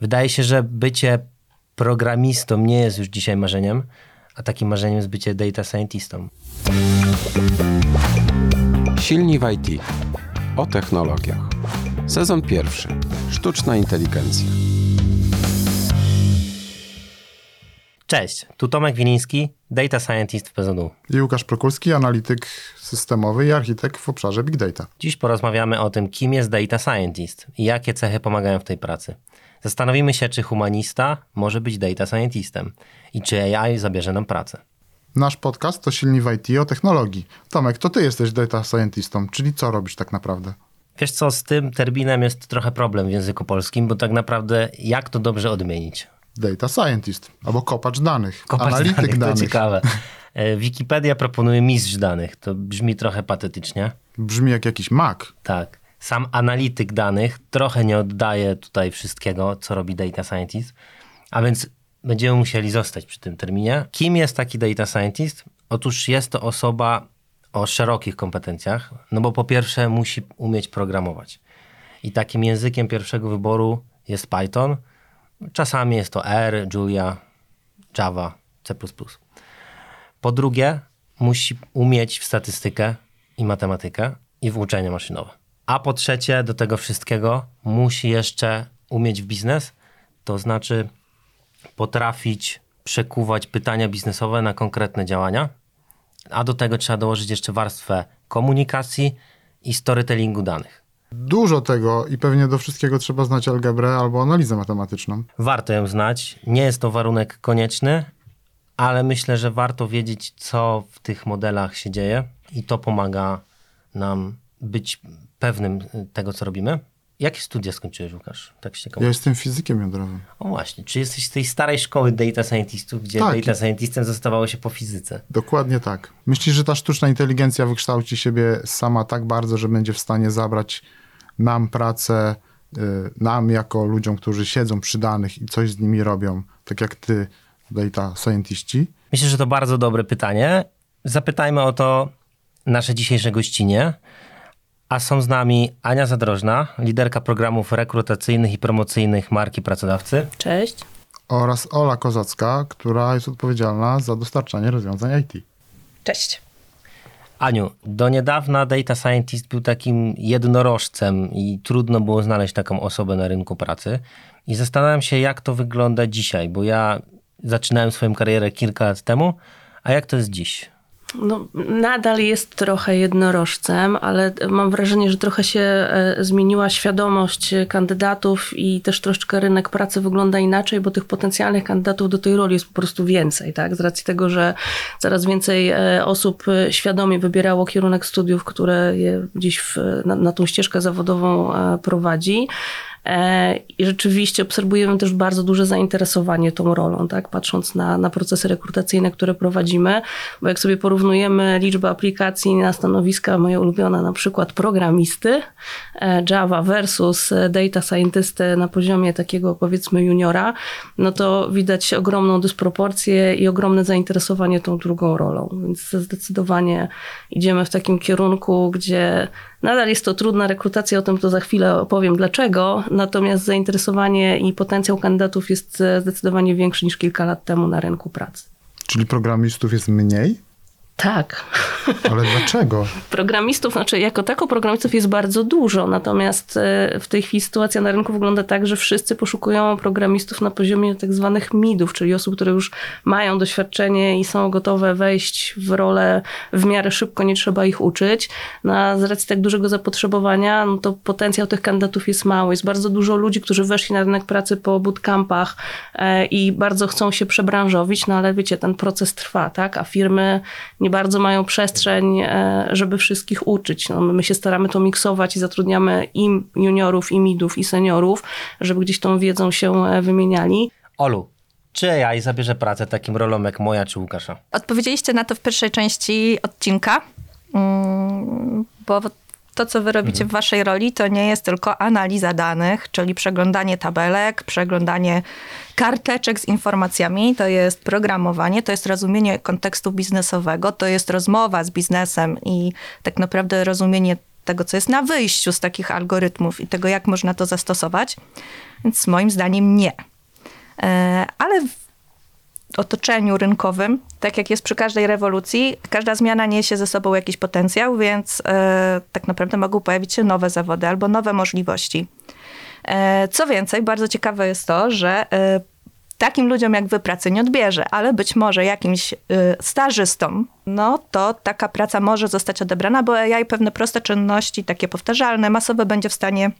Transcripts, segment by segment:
Wydaje się, że bycie programistą nie jest już dzisiaj marzeniem, a takim marzeniem jest bycie data scientistą. Silni w IT. O technologiach. Sezon pierwszy. Sztuczna inteligencja. Cześć, tu Tomek Wiliński, data scientist w PZU. I Łukasz Prokulski, analityk systemowy i architekt w obszarze Big Data. Dziś porozmawiamy o tym, kim jest data scientist i jakie cechy pomagają w tej pracy. Zastanowimy się, czy humanista może być data scientistem i czy AI zabierze nam pracę. Nasz podcast to Silni w IT o technologii. Tomek, to ty jesteś data scientistą, czyli co robisz tak naprawdę? Wiesz co, z tym terminem jest trochę problem w języku polskim, bo tak naprawdę jak to dobrze odmienić? Data scientist albo kopacz danych, Kopacz analityk danych, danych. To ciekawe. E, Wikipedia proponuje mistrz danych. To brzmi trochę patetycznie. Brzmi jak jakiś mak. Tak. Sam analityk danych trochę nie oddaje tutaj wszystkiego, co robi data scientist, a więc będziemy musieli zostać przy tym terminie. Kim jest taki data scientist? Otóż jest to osoba o szerokich kompetencjach, no bo po pierwsze musi umieć programować. I takim językiem pierwszego wyboru jest Python. Czasami jest to R, Julia, Java, C++. Po drugie, musi umieć w statystykę i matematykę i w uczenie maszynowe. A po trzecie, do tego wszystkiego musi jeszcze umieć w biznes, to znaczy potrafić przekuwać pytania biznesowe na konkretne działania, a do tego trzeba dołożyć jeszcze warstwę komunikacji i storytellingu danych. Dużo tego i pewnie do wszystkiego trzeba znać algebrę albo analizę matematyczną. Warto ją znać. Nie jest to warunek konieczny, ale myślę, że warto wiedzieć, co w tych modelach się dzieje i to pomaga nam być pewnym tego, co robimy. Jakie studia skończyłeś, Łukasz? Tak się Ja jestem fizykiem jądrowym. O właśnie, czy jesteś z tej starej szkoły data scientistów, gdzie Tak. data scientistem zostawało się po fizyce? Dokładnie tak. Myślisz, że ta sztuczna inteligencja wykształci siebie sama tak bardzo, że będzie w stanie zabrać nam pracę, y, nam jako ludziom, którzy siedzą przy danych i coś z nimi robią, tak jak ty, data scientiści? Myślę, że to bardzo dobre pytanie. Zapytajmy o to nasze dzisiejsze gościnie. A są z nami Ania Zadrożna, liderka programów rekrutacyjnych i promocyjnych marki pracodawcy. Cześć. Oraz Ola Kozacka, która jest odpowiedzialna za dostarczanie rozwiązań IT. Cześć. Aniu, do niedawna data scientist był takim jednorożcem i trudno było znaleźć taką osobę na rynku pracy. I zastanawiam się, jak to wygląda dzisiaj, bo ja zaczynałem swoją karierę kilka lat temu, a jak to jest dziś? No, nadal jest trochę jednorożcem, ale mam wrażenie, że trochę się e, zmieniła świadomość kandydatów i też troszeczkę rynek pracy wygląda inaczej, bo tych potencjalnych kandydatów do tej roli jest po prostu więcej, tak? Z racji tego, że coraz więcej e, osób e, świadomie wybierało kierunek studiów, które je gdzieś w, na, na tą ścieżkę zawodową prowadzi. E, I rzeczywiście obserwujemy też bardzo duże zainteresowanie tą rolą, tak? patrząc na, na procesy rekrutacyjne, które prowadzimy, bo jak sobie porównujemy liczbę aplikacji na stanowiska moje ulubione, na przykład programisty e, Java versus data scientisty na poziomie takiego powiedzmy juniora, no to widać ogromną dysproporcję i ogromne zainteresowanie tą drugą rolą, więc zdecydowanie idziemy w takim kierunku, gdzie Nadal jest to trudna rekrutacja, o tym to za chwilę opowiem dlaczego, natomiast zainteresowanie i potencjał kandydatów jest e, zdecydowanie większy niż kilka lat temu na rynku pracy. Czyli programistów jest mniej? Tak. Ale dlaczego? Programistów, znaczy jako tako programistów jest bardzo dużo, natomiast e, w tej chwili sytuacja na rynku wygląda tak, że wszyscy poszukują programistów na poziomie tak zwanych midów, czyli osób, które już mają doświadczenie i są gotowe wejść w rolę w miarę szybko, nie trzeba ich uczyć. No, a z racji tak dużego zapotrzebowania, no to potencjał tych kandydatów jest mały. Jest bardzo dużo ludzi, którzy weszli na rynek pracy po bootcampach e, i bardzo chcą się przebranżowić, no ale wiecie, ten proces trwa, tak? A firmy nie bardzo mają przestrzeń, e, żeby wszystkich uczyć. No, my się staramy to miksować i zatrudniamy i juniorów, i midów, i seniorów, żeby gdzieś tą wiedzą się e, wymieniali. Olu, czy AI zabierze pracę takim rolom jak moja czy Łukasza? Odpowiedzieliście na to w pierwszej części odcinka, mm, bo to, co wy robicie w waszej roli, to nie jest tylko analiza danych, czyli przeglądanie tabelek, przeglądanie karteczek z informacjami, to jest programowanie, to jest rozumienie kontekstu biznesowego, to jest rozmowa z biznesem i tak naprawdę rozumienie tego, co jest na wyjściu z takich algorytmów i tego, jak można to zastosować. Więc moim zdaniem nie. E, ale w otoczeniu rynkowym, tak jak jest przy każdej rewolucji, każda zmiana niesie ze sobą jakiś potencjał, więc e, tak naprawdę mogą pojawić się nowe zawody albo nowe możliwości. E, co więcej, bardzo ciekawe jest to, że e, takim ludziom jak wy pracy nie odbierze, ale być może jakimś y, stażystom, no to taka praca może zostać odebrana, bo AI pewne proste czynności, takie powtarzalne, masowe będzie w stanie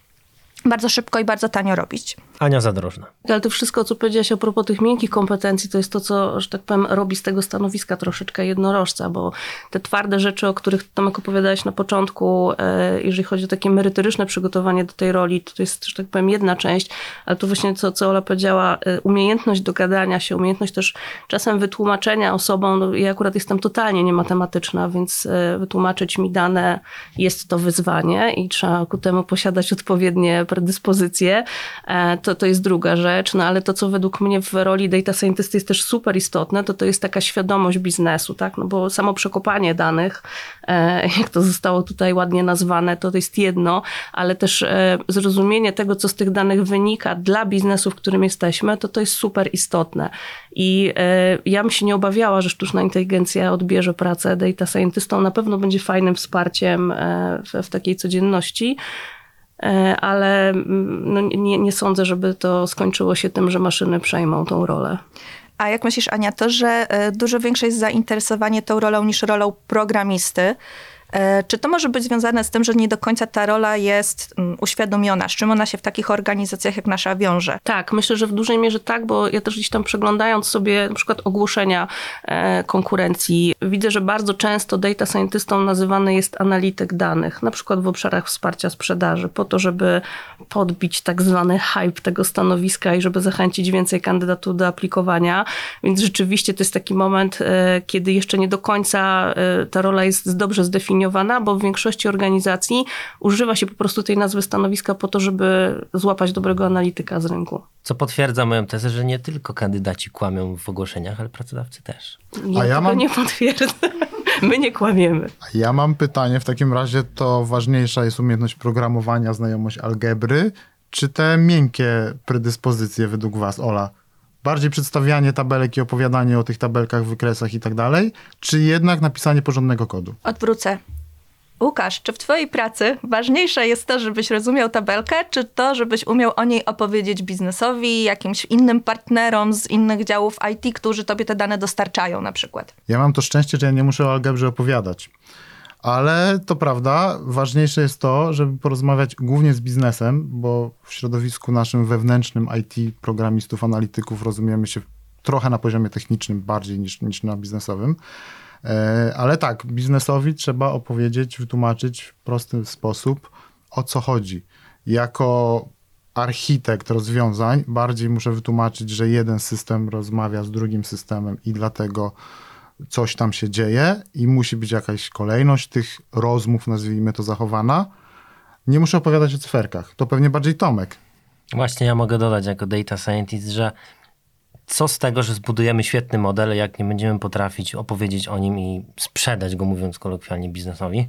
bardzo szybko i bardzo tanio robić. Ania Zadrożna. Ale to wszystko, co powiedziałaś a propos tych miękkich kompetencji, to jest to, co, że tak powiem, robi z tego stanowiska troszeczkę jednorożca, bo te twarde rzeczy, o których Tomek opowiadałeś na początku, e, jeżeli chodzi o takie merytoryczne przygotowanie do tej roli, to, jest, że tak powiem, jedna część, ale to właśnie co, co Ola powiedziała, e, umiejętność dogadania się, umiejętność też czasem wytłumaczenia osobom, no, ja akurat jestem totalnie niematematyczna, więc e, wytłumaczyć mi dane jest to wyzwanie i trzeba ku temu posiadać odpowiednie predyspozycje. E, to, to jest druga rzecz, no ale to, co według mnie w roli data scientysty jest też super istotne, to to jest taka świadomość biznesu, tak? No bo samo przekopanie danych, e, jak to zostało tutaj ładnie nazwane, to, to jest jedno, ale też e, zrozumienie tego, co z tych danych wynika dla biznesu, w którym jesteśmy, to to jest super istotne. I ja bym się nie obawiała, że sztuczna inteligencja odbierze pracę data scientystom, na pewno będzie fajnym wsparciem w, w takiej codzienności. E, ale mm, no nie, nie sądzę, żeby to skończyło się tym, że maszyny przejmą tą rolę. A jak myślisz, Ania, to, że e, dużo większe jest zainteresowanie tą rolą niż rolą programisty, czy to może być związane z tym, że nie do końca ta rola jest mm, uświadomiona? Z czym ona się w takich organizacjach jak nasza wiąże? Tak, myślę, że w dużej mierze tak, bo ja też gdzieś tam przeglądając sobie na przykład ogłoszenia e, konkurencji, widzę, że bardzo często data scientystą nazywany jest analityk danych, na przykład w obszarach wsparcia sprzedaży, po to, żeby podbić tak zwany hype tego stanowiska i żeby zachęcić więcej kandydatów do aplikowania. Więc rzeczywiście to jest taki moment, e, kiedy jeszcze nie do końca ta rola jest dobrze zdefiniowana zdefiniowana, bo w większości organizacji używa się po prostu tej nazwy stanowiska po to, żeby złapać dobrego analityka z rynku. Co potwierdza moją tezę, że nie tylko kandydaci kłamią w ogłoszeniach, ale pracodawcy też. Ja, A ja mam... nie potwierdzę. My nie kłamiemy. Ja mam pytanie, w takim razie to ważniejsza jest umiejętność programowania, znajomość algebry, czy te miękkie predyspozycje według was, Ola? Bardziej przedstawianie tabelek i opowiadanie o tych tabelkach, wykresach i tak dalej, czy jednak napisanie porządnego kodu? Odwrócę. Łukasz, czy w twojej pracy ważniejsze jest to, żebyś rozumiał tabelkę, czy to, żebyś umiał o niej opowiedzieć biznesowi, jakimś innym partnerom z innych działów IT, którzy tobie te dane dostarczają na przykład? Ja mam to szczęście, że ja nie muszę o algebrze opowiadać. Ale to prawda, ważniejsze jest to, żeby porozmawiać głównie z biznesem, bo w środowisku naszym wewnętrznym IT, programistów, analityków rozumiemy się trochę na poziomie technicznym bardziej niż, niż na biznesowym. E, ale tak, biznesowi trzeba opowiedzieć, wytłumaczyć w prosty sposób, o co chodzi. Jako architekt rozwiązań bardziej muszę wytłumaczyć, że jeden system rozmawia z drugim systemem i dlatego coś tam się dzieje i musi być jakaś kolejność tych rozmów, nazwijmy to, zachowana. Nie muszę opowiadać o cyferkach. To pewnie bardziej Tomek. Właśnie ja mogę dodać jako data scientist, że co z tego, że zbudujemy świetny model, jak nie będziemy potrafić opowiedzieć o nim i sprzedać go, mówiąc kolokwialnie, biznesowi.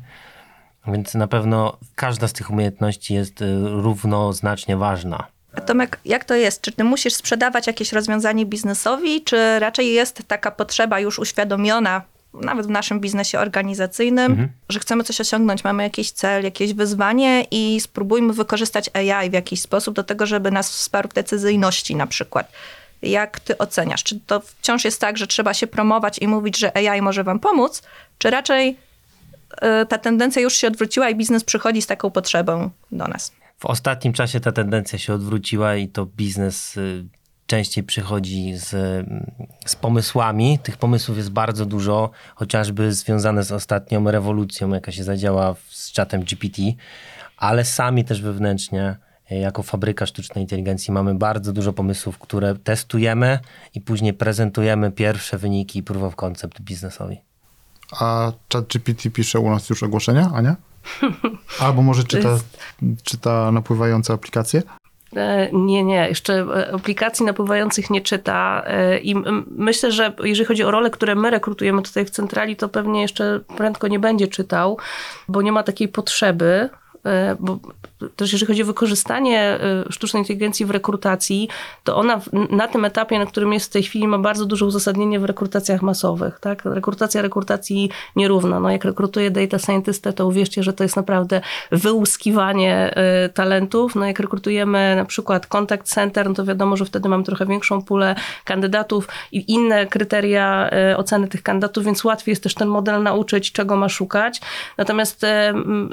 Więc na pewno każda z tych umiejętności jest y, równoznacznie ważna. Tomek, jak to jest? Czy ty musisz sprzedawać jakieś rozwiązanie biznesowi, czy raczej jest taka potrzeba już uświadomiona, nawet w naszym biznesie organizacyjnym, mhm. że chcemy coś osiągnąć, mamy jakiś cel, jakieś wyzwanie i spróbujmy wykorzystać AI w jakiś sposób do tego, żeby nas wsparł w decyzyjności na przykład. Jak ty oceniasz? Czy to wciąż jest tak, że trzeba się promować i mówić, że AI może wam pomóc, czy raczej y, ta tendencja już się odwróciła i biznes przychodzi z taką potrzebą do nas? W ostatnim czasie ta tendencja się odwróciła i to biznes y, częściej przychodzi z, z pomysłami. Tych pomysłów jest bardzo dużo, chociażby związane z ostatnią rewolucją, jaka się zadziała z czatem GPT, ale sami też wewnętrznie y, jako fabryka sztucznej inteligencji mamy bardzo dużo pomysłów, które testujemy i później prezentujemy pierwsze wyniki i proof of concept biznesowi. A ChatGPT pisze u nas już ogłoszenia, Ania? Albo może czyta, czyta napływające aplikacje? Nie, nie, jeszcze e, aplikacji napływających nie czyta e, i myślę, że jeżeli chodzi o role, które my rekrutujemy tutaj w centrali, to pewnie jeszcze prędko nie będzie czytał, bo nie ma takiej potrzeby. E, Bo też jeżeli chodzi o wykorzystanie e, sztucznej inteligencji w rekrutacji, to ona na tym etapie, na którym jest w tej chwili, ma bardzo duże uzasadnienie w rekrutacjach masowych. Tak? Rekrutacja rekrutacji nierówna. No, jak rekrutuję data scientystę, to uwierzcie, że to jest naprawdę wyłuskiwanie e, talentów. No, jak rekrutujemy na przykład contact center, no to wiadomo, że wtedy mamy trochę większą pulę kandydatów i inne kryteria oceny tych kandydatów, więc łatwiej jest też ten model nauczyć, czego ma szukać. Natomiast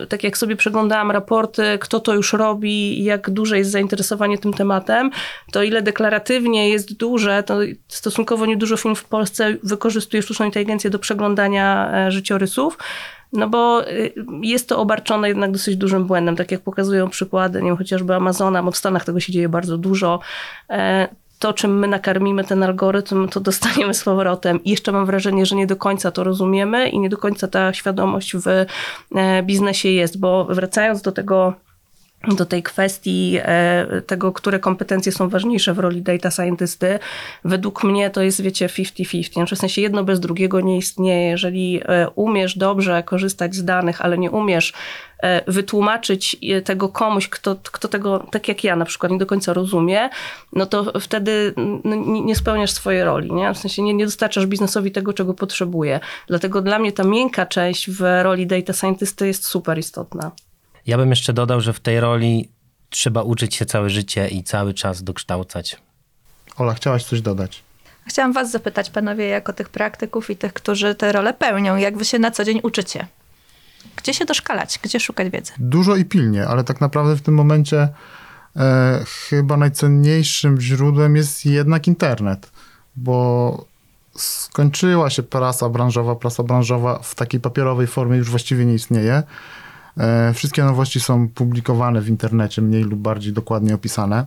tak jak sobie przeglądałam raporty, kto to już robi jak duże jest zainteresowanie tym tematem, to ile deklaratywnie jest duże, to stosunkowo niedużo firm w Polsce wykorzystuje sztuczną inteligencję do przeglądania e, życiorysów. No bo y, jest to obarczone jednak dosyć dużym błędem, tak jak pokazują przykłady, nie wiem, chociażby Amazona, bo w Stanach tego się dzieje bardzo dużo. To, czym my nakarmimy ten algorytm, to dostaniemy z powrotem. I jeszcze mam wrażenie, że nie do końca to rozumiemy i nie do końca ta świadomość w e, biznesie jest, bo wracając do tego do tej kwestii e, tego, które kompetencje są ważniejsze w roli data scientysty, według mnie to jest, wiecie, 50-50. Znaczy w sensie jedno bez drugiego nie istnieje. Jeżeli e, umiesz dobrze korzystać z danych, ale nie umiesz e, wytłumaczyć tego komuś, kto, kto tego, tak jak ja na przykład, nie do końca rozumie, no to wtedy nie spełniasz swojej roli. Nie? W sensie nie, nie dostarczasz biznesowi tego, czego potrzebuje. Dlatego dla mnie ta miękka część w roli data scientysty jest super istotna. Ja bym jeszcze dodał, że w tej roli trzeba uczyć się całe życie i cały czas dokształcać. Ola, chciałaś coś dodać? Chciałam was zapytać, panowie, jako tych praktyków i tych, którzy te role pełnią, jak wy się na co dzień uczycie? Gdzie się doszkalać? Gdzie szukać wiedzy? Dużo i pilnie, ale tak naprawdę w tym momencie e, chyba najcenniejszym źródłem jest jednak internet, bo skończyła się prasa branżowa. Prasa branżowa w takiej papierowej formie już właściwie nie istnieje. E, wszystkie nowości są publikowane w internecie, mniej lub bardziej dokładnie opisane.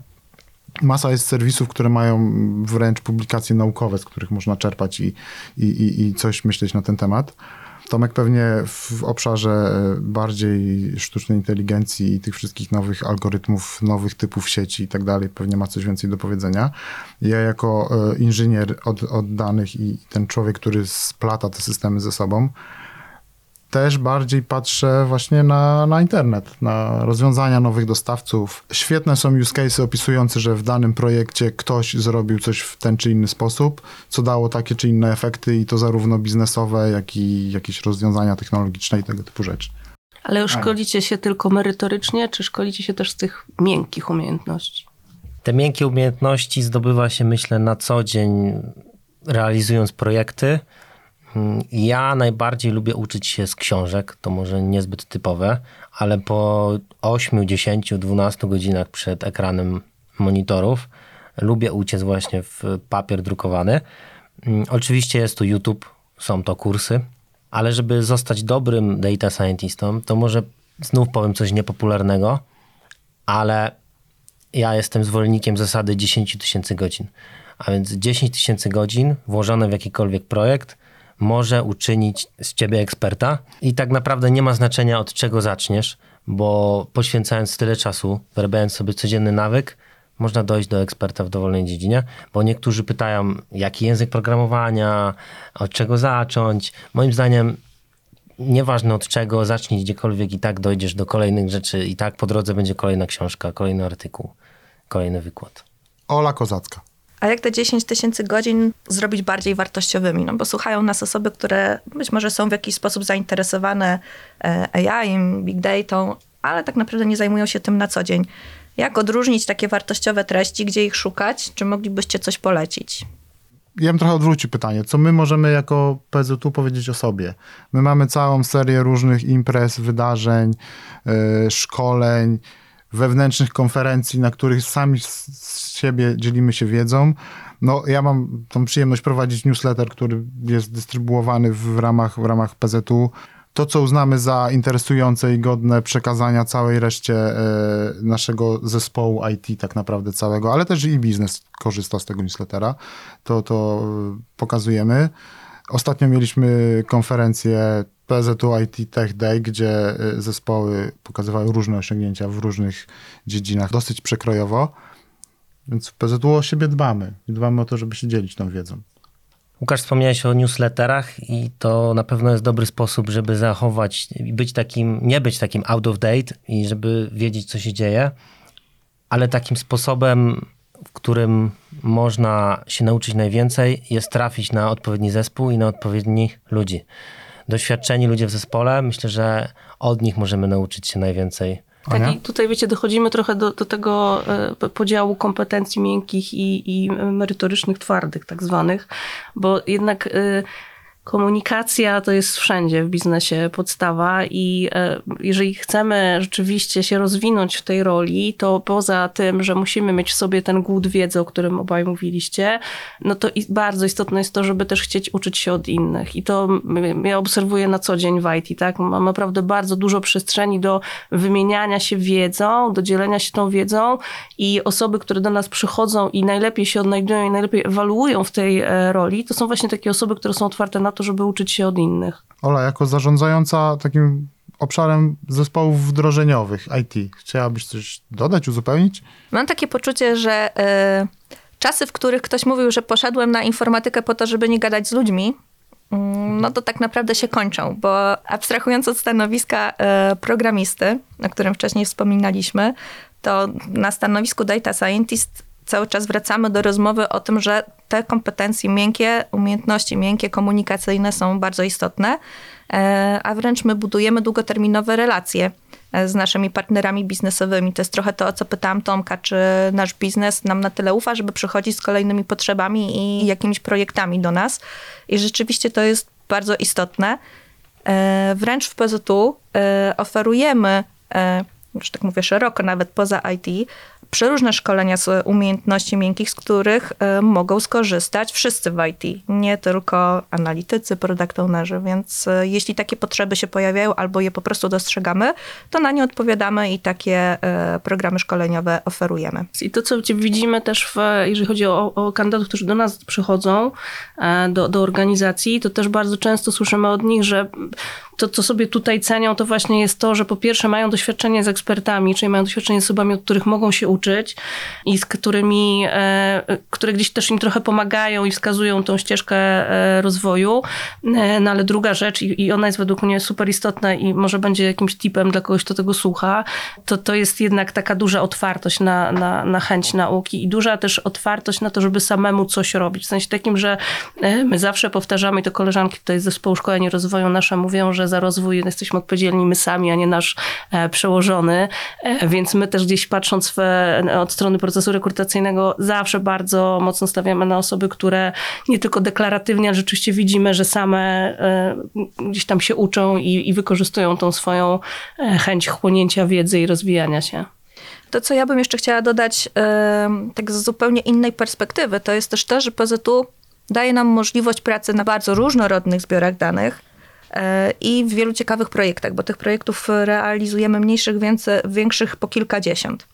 Masa jest serwisów, które mają wręcz publikacje naukowe, z których można czerpać i, i, i, coś myśleć na ten temat. Tomek pewnie w obszarze e, bardziej sztucznej inteligencji i tych wszystkich nowych algorytmów, nowych typów sieci i tak dalej, pewnie ma coś więcej do powiedzenia. Ja jako e, inżynier od, od danych i ten człowiek, który splata te systemy ze sobą, też bardziej patrzę właśnie na, na internet, na rozwiązania nowych dostawców. Świetne są use cases opisujące, że w danym projekcie ktoś zrobił coś w ten czy inny sposób, co dało takie czy inne efekty i to zarówno biznesowe, jak i jakieś rozwiązania technologiczne i tego typu rzeczy. Ale szkolicie się tylko merytorycznie, czy szkolicie się też z tych miękkich umiejętności? Te miękkie umiejętności zdobywa się, myślę, na co dzień realizując projekty. Mm, Ja najbardziej lubię uczyć się z książek, to może niezbyt typowe, ale po 8, 10, 12 godzinach przed ekranem monitorów lubię uciec właśnie w papier drukowany. Mm, Oczywiście jest tu YouTube, są to kursy, ale żeby zostać dobrym data scientistą, to może znów powiem coś niepopularnego, ale ja jestem zwolennikiem zasady 10 tysięcy godzin. A więc 10 tysięcy godzin włożone w jakikolwiek projekt może uczynić z ciebie eksperta i tak naprawdę nie ma znaczenia od czego zaczniesz, bo poświęcając tyle czasu, wyrabiając sobie codzienny nawyk, można dojść do eksperta w dowolnej dziedzinie, bo niektórzy pytają, jaki język programowania, od czego zacząć. Moim zdaniem nieważne od czego, zacznij gdziekolwiek i tak dojdziesz do kolejnych rzeczy i tak po drodze będzie kolejna książka, kolejny artykuł, kolejny wykład. Ola Kozacka. A jak te 10 tysięcy godzin zrobić bardziej wartościowymi? No bo słuchają nas osoby, które być może są w jakiś sposób zainteresowane e, AI, big data, ale tak naprawdę nie zajmują się tym na co dzień. Jak odróżnić takie wartościowe treści, gdzie ich szukać? Czy moglibyście coś polecić? Ja bym trochę odwrócił pytanie. Co my możemy jako PZU powiedzieć o sobie? My mamy całą serię różnych imprez, wydarzeń, yy, szkoleń, wewnętrznych konferencji, na których sami z, siebie dzielimy się wiedzą. No, ja mam tą przyjemność prowadzić newsletter, który jest dystrybuowany w ramach, w ramach PZU. To, co uznamy za interesujące i godne przekazania całej reszcie e, naszego zespołu IT, tak naprawdę całego, ale też i biznes korzysta z tego newslettera, to, to e, pokazujemy. Ostatnio mieliśmy konferencję PZU IT Tech Day, gdzie y, zespoły pokazywały różne osiągnięcia w różnych dziedzinach, dosyć przekrojowo. Więc w PZU o siebie dbamy. Dbamy o to, żeby się dzielić tą wiedzą. Łukasz, wspomniałeś o newsletterach i to na pewno jest dobry sposób, żeby zachować i być takim, nie być takim out of date i żeby wiedzieć, co się dzieje, ale takim sposobem, w którym można się nauczyć najwięcej, jest trafić na odpowiedni zespół i na odpowiednich ludzi. Doświadczeni ludzie w zespole, myślę, że od nich możemy nauczyć się najwięcej. Tak, i tutaj wiecie, dochodzimy trochę do, do tego e, podziału kompetencji miękkich i, i merytorycznych, twardych tak zwanych, bo jednak e, komunikacja to jest wszędzie w biznesie podstawa i e, jeżeli chcemy rzeczywiście się rozwinąć w tej roli, to poza tym, że musimy mieć w sobie ten głód wiedzy, o którym obaj mówiliście, no to bardzo istotne jest to, żeby też chcieć uczyć się od innych. I to ja obserwuję na co dzień w IT, tak? Mam naprawdę bardzo dużo przestrzeni do wymieniania się wiedzą, do dzielenia się tą wiedzą i osoby, które do nas przychodzą i najlepiej się odnajdują i najlepiej ewaluują w tej e, roli, to są właśnie takie osoby, które są otwarte na to, żeby uczyć się od innych. Ola, jako zarządzająca takim obszarem zespołów wdrożeniowych IT, chciałabyś coś dodać, uzupełnić? Mam takie poczucie, że y, czasy, w których ktoś mówił, że poszedłem na informatykę po to, żeby nie gadać z ludźmi, mm, no to tak naprawdę się kończą, bo abstrahując od stanowiska y, programisty, o którym wcześniej wspominaliśmy, to na stanowisku data scientist cały czas wracamy do rozmowy o tym, że te kompetencje miękkie, umiejętności miękkie, komunikacyjne są bardzo istotne, e, a wręcz my budujemy długoterminowe relacje e, z naszymi partnerami biznesowymi. To jest trochę to, o co pytałam Tomka, czy nasz biznes nam na tyle ufa, żeby przychodzić z kolejnymi potrzebami i jakimiś projektami do nas. I rzeczywiście to jest bardzo istotne. E, Wręcz w PZU oferujemy, już tak mówię szeroko, nawet poza IT, przeróżne szkolenia z umiejętności miękkich, z których e, mogą skorzystać wszyscy w IT, nie tylko analitycy, product ownerzy, więc e, jeśli takie potrzeby się pojawiają albo je po prostu dostrzegamy, to na nie odpowiadamy i takie e, programy szkoleniowe oferujemy. I to, co widzimy też, w, jeżeli chodzi o, o kandydatów, którzy do nas przychodzą, do, do organizacji, to też bardzo często słyszymy od nich, że to, co sobie tutaj cenią, to właśnie jest to, że po pierwsze mają doświadczenie z ekspertami, czyli mają doświadczenie z osobami, od których mogą się uczyć i z którymi, e, które gdzieś też im trochę pomagają i wskazują tą ścieżkę e, rozwoju. E, no ale druga rzecz, i, i ona jest według mnie super istotna i może będzie jakimś tipem dla kogoś, kto tego słucha, to to jest jednak taka duża otwartość na, na, na chęć nauki i duża też otwartość na to, żeby samemu coś robić. W sensie takim, że my zawsze powtarzamy, i to koleżanki tutaj z Zespołu Szkolenia Rozwoju nasze mówią, że za rozwój jesteśmy odpowiedzialni my sami, a nie nasz e, przełożony, e, więc my też gdzieś patrząc w, od strony procesu rekrutacyjnego zawsze bardzo mocno stawiamy na osoby, które nie tylko deklaratywnie, ale rzeczywiście widzimy, że same e, gdzieś tam się uczą i, i wykorzystują tą swoją chęć chłonięcia wiedzy i rozwijania się. To, co ja bym jeszcze chciała dodać tak z zupełnie innej perspektywy, to jest też to, że PZU daje nam możliwość pracy na bardzo różnorodnych zbiorach danych i w wielu ciekawych projektach, bo tych projektów realizujemy mniejszych, więcej, większych po kilkadziesiąt.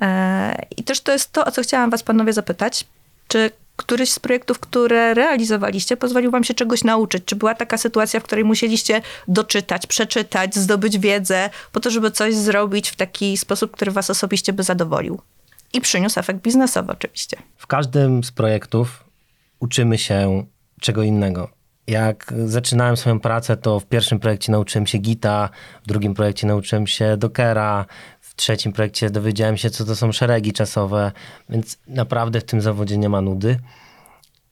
E, I też to jest to, o co chciałam was panowie zapytać. Czy któryś z projektów, które realizowaliście, pozwolił wam się czegoś nauczyć? Czy była taka sytuacja, w której musieliście doczytać, przeczytać, zdobyć wiedzę po to, żeby coś zrobić w taki sposób, który was osobiście by zadowolił? I przyniósł efekt biznesowy oczywiście. W każdym z projektów uczymy się czego innego. Jak zaczynałem swoją pracę, to w pierwszym projekcie nauczyłem się Gita, w drugim projekcie nauczyłem się Dockera, w trzecim projekcie dowiedziałem się, co to są szeregi czasowe, więc naprawdę w tym zawodzie nie ma nudy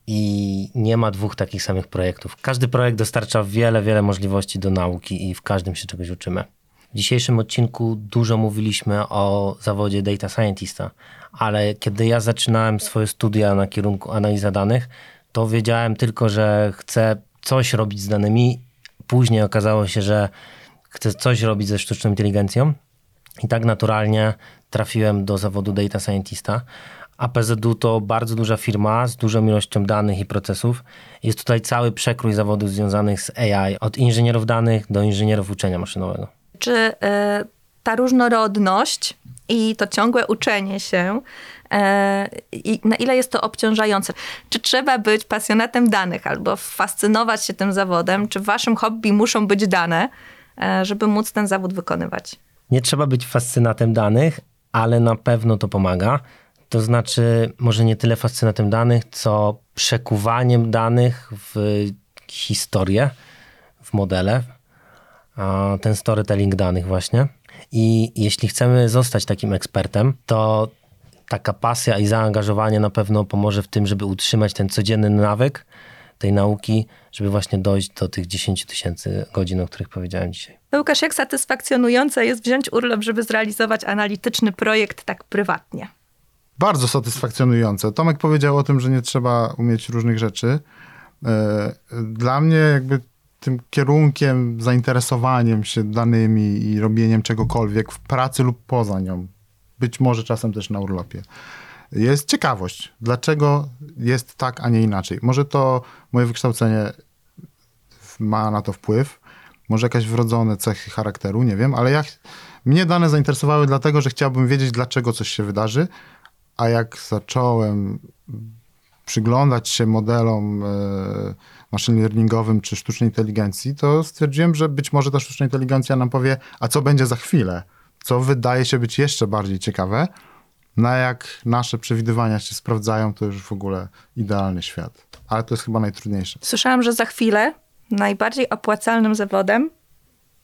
i nie ma dwóch takich samych projektów. Każdy projekt dostarcza wiele, wiele możliwości do nauki i w każdym się czegoś uczymy. W dzisiejszym odcinku dużo mówiliśmy o zawodzie data scientista, ale kiedy ja zaczynałem swoje studia na kierunku analiza danych, to wiedziałem tylko, że chcę coś robić z danymi. Później okazało się, że chcę coś robić ze sztuczną inteligencją i tak naturalnie trafiłem do zawodu data scientista. A to bardzo duża firma z dużą ilością danych i procesów. Jest tutaj cały przekrój zawodów związanych z AI, od inżynierów danych do inżynierów uczenia maszynowego. Czy e, ta różnorodność i to ciągłe uczenie się i na ile jest to obciążające. Czy trzeba być pasjonatem danych albo fascynować się tym zawodem, czy waszym hobby muszą być dane, e, żeby móc ten zawód wykonywać? Nie trzeba być fascynatem danych, ale na pewno to pomaga. To znaczy, może nie tyle fascynatem danych, co przekuwaniem danych w historię, w modele, ten storytelling danych właśnie. I jeśli chcemy zostać takim ekspertem, to taka pasja i zaangażowanie na pewno pomoże w tym, żeby utrzymać ten codzienny nawyk tej nauki, żeby właśnie dojść do tych 10 tysięcy godzin, o których powiedziałem dzisiaj. Łukasz, jak satysfakcjonujące jest wziąć urlop, żeby zrealizować analityczny projekt tak prywatnie? Bardzo satysfakcjonujące. Tomek powiedział o tym, że nie trzeba umieć różnych rzeczy. E, Dla mnie jakby tym kierunkiem, zainteresowaniem się danymi i robieniem czegokolwiek w pracy lub poza nią, być może czasem też na urlopie, jest ciekawość. Dlaczego jest tak, a nie inaczej? Może to moje wykształcenie ma na to wpływ, może jakieś wrodzone cechy charakteru, nie wiem, ale ja, mnie dane zainteresowały dlatego, że chciałbym wiedzieć, dlaczego coś się wydarzy, a jak zacząłem przyglądać się modelom e, machine learningowym czy sztucznej inteligencji, to stwierdziłem, że być może ta sztuczna inteligencja nam powie, a co będzie za chwilę, co wydaje się być jeszcze bardziej ciekawe, na jak nasze przewidywania się sprawdzają, to już w ogóle idealny świat. Ale to jest chyba najtrudniejsze. Słyszałam, że za chwilę najbardziej opłacalnym zawodem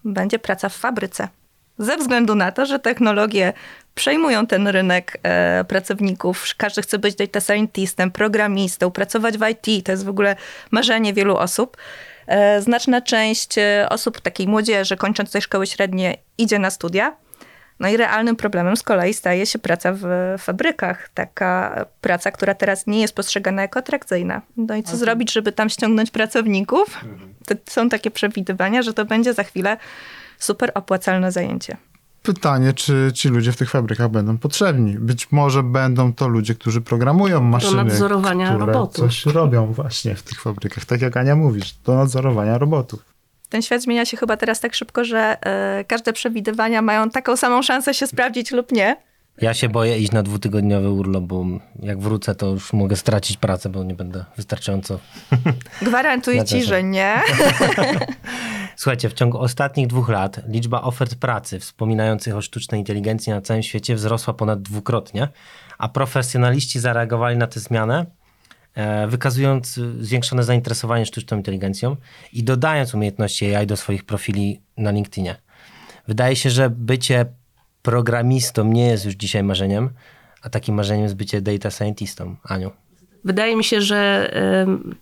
będzie praca w fabryce. Ze względu na to, że technologie przejmują ten rynek e, pracowników. Każdy chce być data scientistem, programistą, pracować w IT. To jest w ogóle marzenie wielu osób. E, znaczna część e, osób, takiej młodzieży, kończąc tej szkoły średnie, idzie na studia. No i realnym problemem z kolei staje się praca w fabrykach. Taka praca, która teraz nie jest postrzegana jako atrakcyjna. No i co zrobić, żeby tam ściągnąć pracowników? To są takie przewidywania, że to będzie za chwilę super opłacalne zajęcie. Pytanie, czy ci ludzie w tych fabrykach będą potrzebni? Być może będą to ludzie, którzy programują maszyny, nadzorowania które robotów. coś robią właśnie w tych fabrykach. Tak jak Ania mówisz, do nadzorowania robotów. Ten świat zmienia się chyba teraz tak szybko, że e, każde przewidywania mają taką samą szansę się sprawdzić lub nie. Ja się boję iść na dwutygodniowy urlop, bo jak wrócę, to już mogę stracić pracę, bo nie będę wystarczająco. Gwarantuję ci, że nie. Słuchajcie, w ciągu ostatnich dwóch lat liczba ofert pracy wspominających o sztucznej inteligencji na całym świecie wzrosła ponad dwukrotnie, a profesjonaliści zareagowali na tę zmianę, wykazując y, zwiększone zainteresowanie sztuczną inteligencją i dodając umiejętności AI do swoich profili na LinkedInie. Wydaje się, że bycie programistą nie jest już dzisiaj marzeniem, a takim marzeniem jest bycie data scientistą. Aniu. Wydaje mi się, że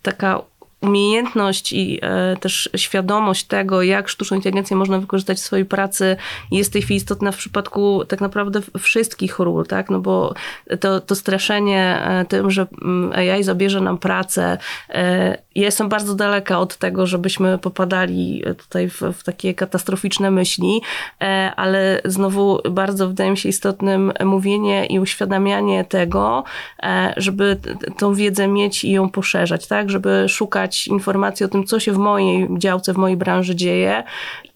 taka umiejętność i e, też świadomość tego, jak sztuczną inteligencję można wykorzystać w swojej pracy jest w tej chwili istotna w przypadku tak naprawdę wszystkich ról, tak? No bo to, to straszenie e, tym, że mm, AI zabierze nam pracę, e, ja jestem bardzo daleka od tego, żebyśmy popadali tutaj w, w takie katastroficzne myśli, ale znowu bardzo wydaje mi się istotnym mówienie i uświadamianie tego, żeby tą wiedzę mieć i ją poszerzać, tak? Żeby szukać informacji o tym, co się w mojej działce, w mojej branży dzieje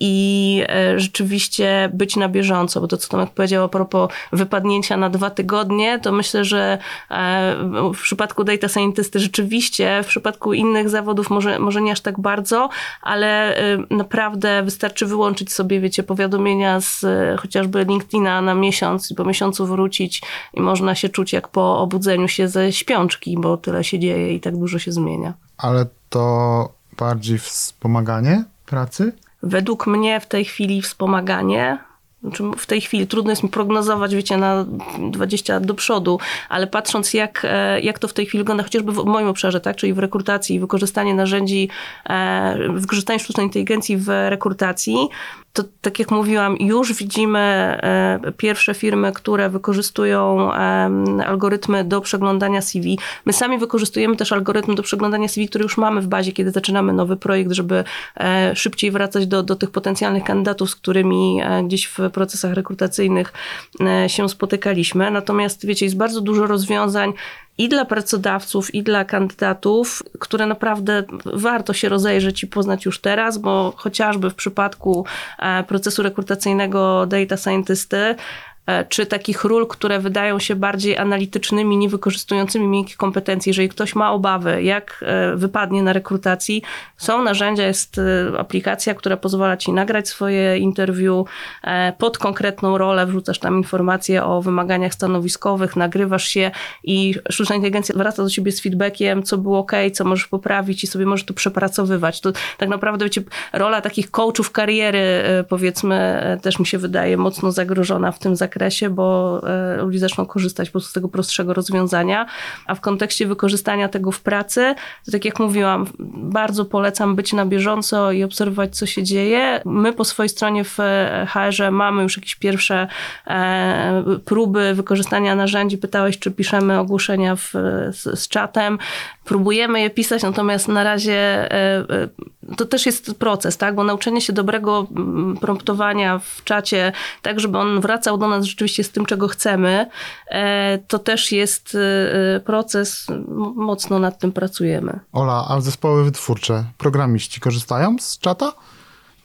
i e, rzeczywiście być na bieżąco, bo to, co Tomek powiedział a propos wypadnięcia na dwa tygodnie, to myślę, że e, w przypadku data scientysty rzeczywiście, w przypadku innych zawodów może, może nie aż tak bardzo, ale e, naprawdę wystarczy wyłączyć sobie, wiecie, powiadomienia z chociażby LinkedIna na miesiąc i po miesiącu wrócić i można się czuć jak po obudzeniu się ze śpiączki, bo tyle się dzieje i tak dużo się zmienia. Ale to bardziej wspomaganie pracy? Według mnie w tej chwili wspomaganie, znaczy w tej chwili trudno jest mi prognozować, wiecie, na 20 lat do przodu, ale patrząc jak, e, jak to w tej chwili wygląda, chociażby w moim obszarze, tak, czyli w rekrutacji i wykorzystanie narzędzi, e, wykorzystanie sztucznej inteligencji w rekrutacji, to tak jak mówiłam, już widzimy e, pierwsze firmy, które wykorzystują algorytmy do przeglądania CV. My sami wykorzystujemy też algorytm do przeglądania CV, który już mamy w bazie, kiedy zaczynamy nowy projekt, żeby szybciej wracać do, do tych potencjalnych kandydatów, z którymi gdzieś w procesach rekrutacyjnych e, się spotykaliśmy. Natomiast wiecie, jest bardzo dużo rozwiązań i dla pracodawców, i dla kandydatów, które naprawdę warto się rozejrzeć i poznać już teraz, bo chociażby w przypadku e, procesu rekrutacyjnego data scientysty e, czy takich ról, które wydają się bardziej analitycznymi, nie wykorzystującymi miękkich kompetencji. Jeżeli ktoś ma obawy, jak e, wypadnie na rekrutacji, są narzędzia, jest e, aplikacja, która pozwala ci nagrać swoje interview e, pod konkretną rolę, wrzucasz tam informacje o wymaganiach stanowiskowych, nagrywasz się i sztuczna inteligencja wraca do ciebie z feedbackiem, co było ok, co możesz poprawić i sobie możesz to przepracowywać. To tak naprawdę wiecie, rola takich coachów kariery, e, powiedzmy, e, też mi się wydaje mocno zagrożona w tym zakresie, bo e, ludzie zaczną korzystać po prostu z tego prostszego rozwiązania, a w kontekście wykorzystania tego w pracy, to tak jak mówiłam, bardzo polecam być na bieżąco i obserwować, co się dzieje. My po swojej stronie w HR-ze mamy już jakieś pierwsze e, próby wykorzystania narzędzi. Pytałeś, czy piszemy ogłoszenia w, z, z czatem. Próbujemy je pisać, natomiast na razie e, e, to też jest proces, tak? Bo nauczenie się dobrego mm, promptowania w czacie, tak żeby on wracał do nas rzeczywiście z tym, czego chcemy, e, to też jest proces, mocno nad tym pracujemy. Ola, a zespoły wytwórcze, programiści korzystają z czata?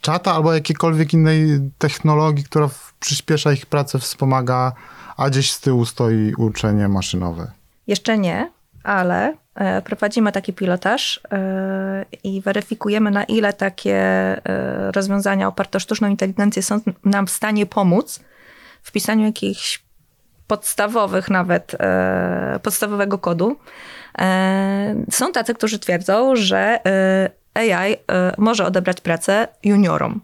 Czata albo jakiejkolwiek innej technologii, która przyspiesza ich pracę, wspomaga, a gdzieś z tyłu stoi uczenie maszynowe. Jeszcze nie, ale prowadzimy taki pilotaż e, i weryfikujemy, na ile takie e, rozwiązania oparte o sztuczną inteligencję są nam w stanie pomóc w pisaniu jakichś podstawowych nawet, e, podstawowego kodu. E, Są tacy, którzy twierdzą, że e, AI e, może odebrać pracę juniorom.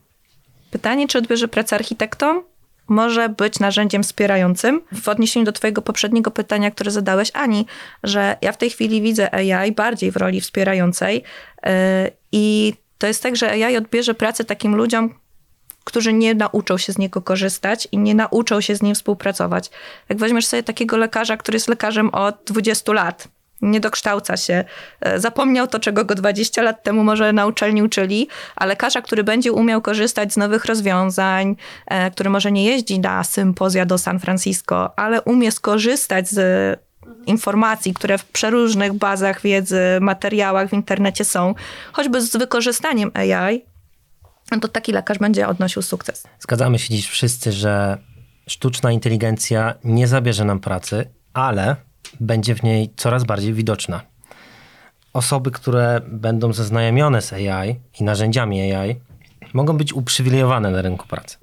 Pytanie, czy odbierze pracę architektom? Może być narzędziem wspierającym. W odniesieniu do Twojego poprzedniego pytania, które zadałeś, Ani, że ja w tej chwili widzę AI bardziej w roli wspierającej yy, i to jest tak, że AI odbierze pracę takim ludziom, którzy nie nauczą się z niego korzystać i nie nauczą się z nim współpracować. Jak weźmiesz sobie takiego lekarza, który jest lekarzem od 20 lat, nie dokształca się, e, zapomniał to, czego go 20 lat temu może na uczelni uczyli, a lekarza, który będzie umiał korzystać z nowych rozwiązań, e, który może nie jeździ na sympozja do San Francisco, ale umie skorzystać z informacji, które w przeróżnych bazach wiedzy, materiałach w internecie są, choćby z wykorzystaniem AI, no to taki lekarz będzie odnosił sukces. Zgadzamy się dziś wszyscy, że sztuczna inteligencja nie zabierze nam pracy, ale będzie w niej coraz bardziej widoczna. Osoby, które będą zaznajomione z AI i narzędziami AI, mogą być uprzywilejowane na rynku pracy.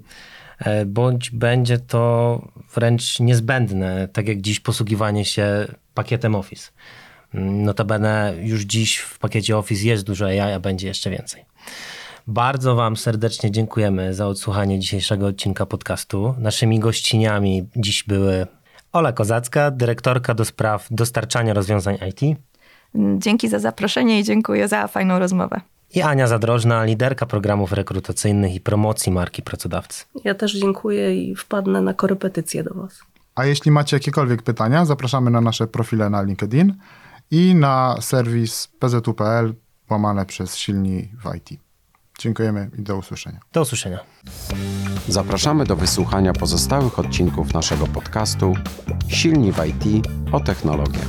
E, Bądź będzie to wręcz niezbędne, tak jak dziś posługiwanie się pakietem Office. Mm, Notabene już dziś w pakiecie Office jest dużo AI, a będzie jeszcze więcej. Bardzo Wam serdecznie dziękujemy za odsłuchanie dzisiejszego odcinka podcastu. Naszymi gościniami dziś były Ola Kozacka, dyrektorka do spraw dostarczania rozwiązań IT Dzięki za zaproszenie i dziękuję za fajną rozmowę. i Ania Zadrożna, liderka programów rekrutacyjnych i promocji marki pracodawcy. Ja też dziękuję i wpadnę na korepetycję do Was. A jeśli macie jakiekolwiek pytania, zapraszamy na nasze profile na LinkedIn i na serwis pzu.pl łamane przez silni w IT. Dziękujemy i do usłyszenia. Do usłyszenia. Zapraszamy do wysłuchania pozostałych odcinków naszego podcastu Silni w IT o technologiach.